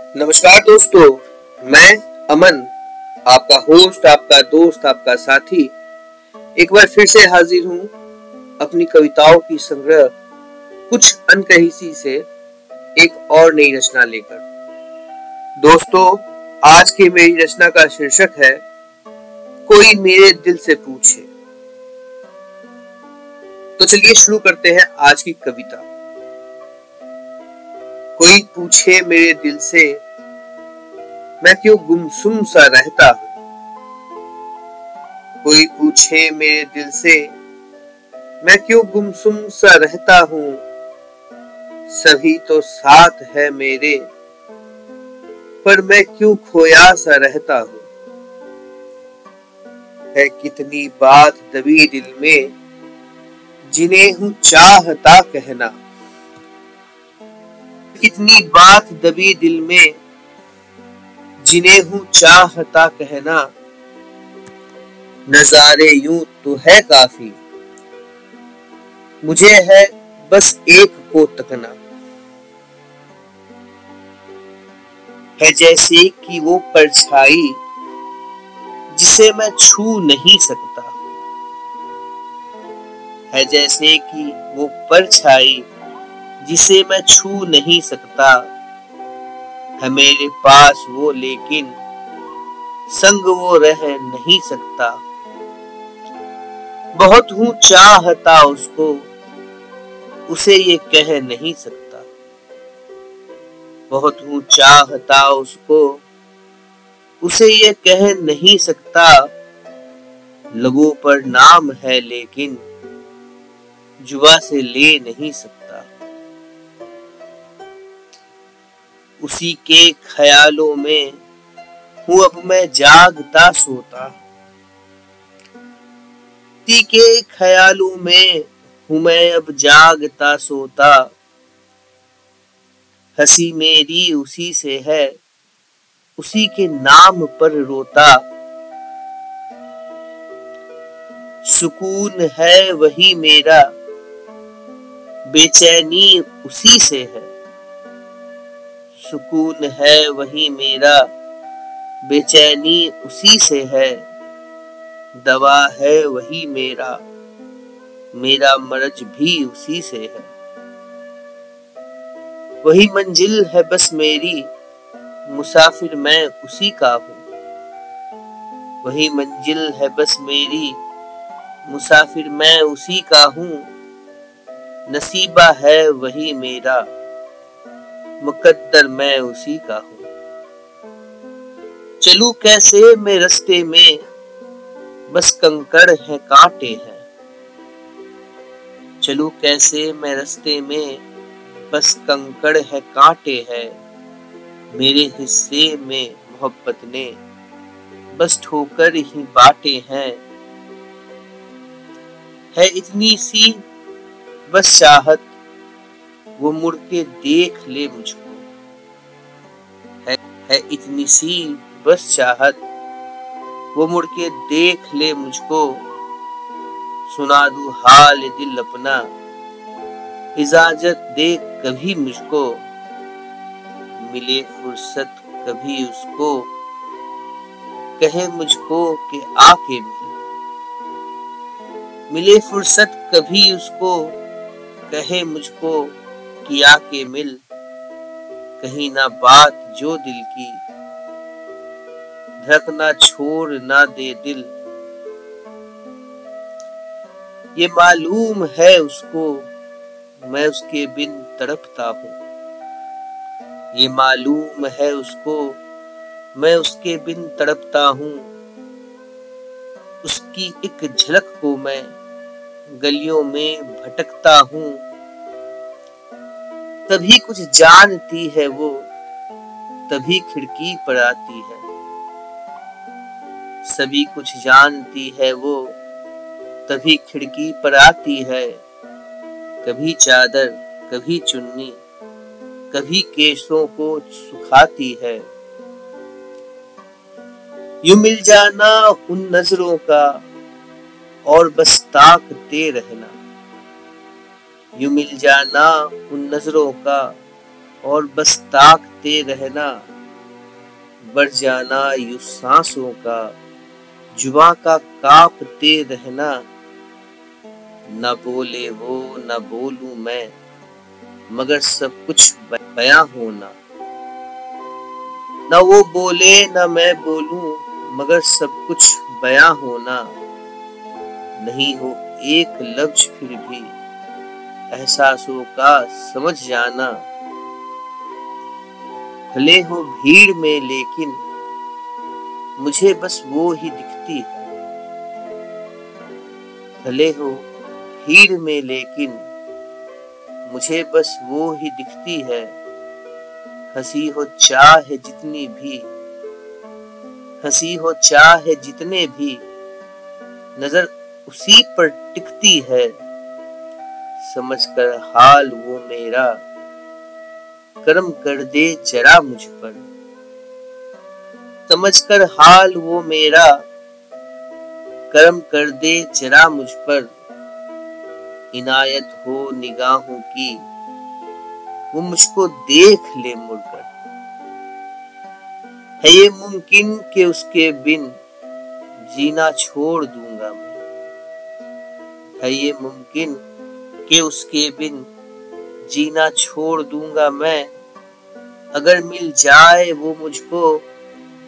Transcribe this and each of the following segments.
नमस्कार दोस्तों, मैं अमन, आपका होस्ट आपका दोस्त, आपका साथी। एक बार फिर से हाजिर हूँ अपनी कविताओं की संग्रह कुछ अनकही सी से एक और नई रचना लेकर। दोस्तों, आज की मेरी रचना का शीर्षक है, कोई मेरे दिल से पूछे। तो चलिए शुरू करते हैं आज की कविता। कोई पूछे मेरे दिल से, मैं क्यों गुमसुम सा रहता हूँ? कोई पूछे मेरे दिल से, मैं क्यों गुमसुम सा रहता हूँ? सभी तो साथ है मेरे, पर मैं क्यों खोया सा रहता हूँ? है कितनी बात दबी दिल में, जिन्हें हूँ चाहता कहना। कितनी बात दबी दिल में, जिन्हें हूँ चाहता कहना। नजारे यूँ तो है काफ़ी। मुझे है बस एक को तकना है जैसे कि वो परछाई, जिसे मैं छू नहीं सकता। है जैसे कि वो परछाई जिसे मैं छू नहीं सकता। है मेरे पास वो, लेकिन संग वो रह नहीं सकता। बहुत हूँ चाहता उसको, उसे ये कह नहीं सकता। बहुत हूँ चाहता उसको, उसे ये कह नहीं सकता। लबों पर नाम है, लेकिन जुआ से ले नहीं सकता। उसी के ख्यालों में हूँ, अब मैं जागता सोता। उसी के ख्यालों में हूँ, मैं अब जागता सोता। हँसी मेरी उसी से है, उसी के नाम पर रोता। सुकून है वही मेरा, बेचैनी उसी से है। सुकून है वही मेरा। बेचैनी उसी से है। दवा है वही मेरा। मेरा मर्ज भी उसी से है। वही मंजिल है बस मेरी। मुसाफिर मैं उसी का हूँ। वही मंजिल है बस मेरी। मुसाफिर मैं उसी का हूँ। नसीबा है वही मेरा। मुकद्दर मैं उसी का हूँ। चलू कैसे मैं रस्ते में? बस कंकड़ है, कांटे हैं। चलू कैसे मैं रस्ते में? बस कंकड़ है, कांटे हैं। मेरे हिस्से में मोहब्बत ने बस ठोकर ही बाटे हैं। है इतनी सी बस चाहत वो मुड़ के देख ले मुझको। है, है इतनी सी बस चाहत। वो मुड़ के देख ले मुझको। सुना दू हाल दिल अपना। इजाज़त दे कभी मुझको। मिले फुर्सत कभी उसको। कहे मुझको कि आके मिल मिले फुर्सत कभी उसको। कहे मुझको किया के मिल, कहीं ना बात जो दिल की। धड़कना छोड़ ना दे दिल। ये मालूम है उसको, मैं उसके बिन तड़पता हूँ। ये मालूम है उसको, मैं उसके बिन तड़पता हूँ। उसकी एक झलक को मैं गलियों में भटकता हूँ। तभी कुछ जानती है वो, तभी खिड़की पर आती है। सभी कुछ जानती है वो, तभी खिड़की पर आती है। कभी चादर, कभी चुन्नी, कभी केसों को सुखाती है। यू मिल जाना उन नज़रों का, और बस ताकते रहना। यू मिल जाना उन नज़रों का, और बस ताकते रहना। बढ़ जाना यू सांसों का जुबा का कापते रहना। न बोले वो, न बोलू मैं, मगर सब कुछ बया होना। न वो बोले, न मैं बोलूँ, मगर सब कुछ बया होना। नहीं हो एक लफ्ज फिर भी एहसासों का समझ जाना। भले हो भीड़ में, लेकिन मुझे बस वो ही दिखती है। भले हो भीड़ में, लेकिन मुझे बस वो ही दिखती है। हँसी हो चाहे जितनी भी, हँसी हो चाहे जितने भी, नज़र उसी पर टिकती है। समझ कर हाल वो मेरा। कर्म कर दे जरा मुझ पर। समझ कर हाल वो मेरा। कर्म कर दे जरा मुझ पर। इनायत हो निगाहों की, वो मुझको देख ले मुड़कर है ये मुमकिन कि उसके बिन जीना छोड़ दूँगा मैं। है ये मुमकिन कि उसके बिन जीना छोड़ दूँगा मैं। अगर मिल जाए वो मुझको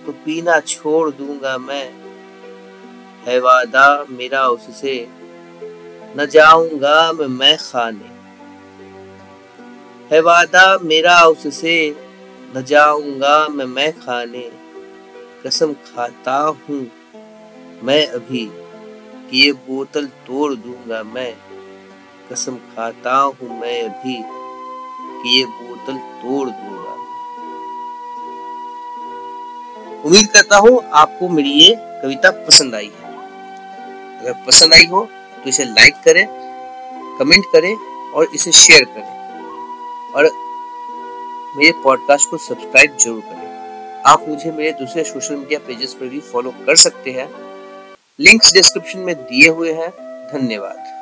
तो पीना छोड़ दूँगा मैं। है वादा मेरा उससे, न जाऊँगा मैं मैं खाने। है वादा मेरा उससे, न जाऊँगा मैं मैं खाने। कसम खाता हूँ मैं अभी, कि ये बोतल तोड़ दूँगा मैं। कसम खाता हूँ मैं अभी कि ये बोतल तोड़ दूँगा। उम्मीद करता हूँ आपको मेरी ये कविता पसंद आई है। अगर पसंद आई हो तो इसे लाइक करें कमेंट करें और इसे शेयर करें। और मेरे पॉडकास्ट को सब्सक्राइब ज़रूर करें। आप मुझे मेरे दूसरे सोशल मीडिया पेजेस पर भी फॉलो कर सकते हैं। लिंक्स डिस्क्रिप्शन में दिए हुए हैं। धन्यवाद।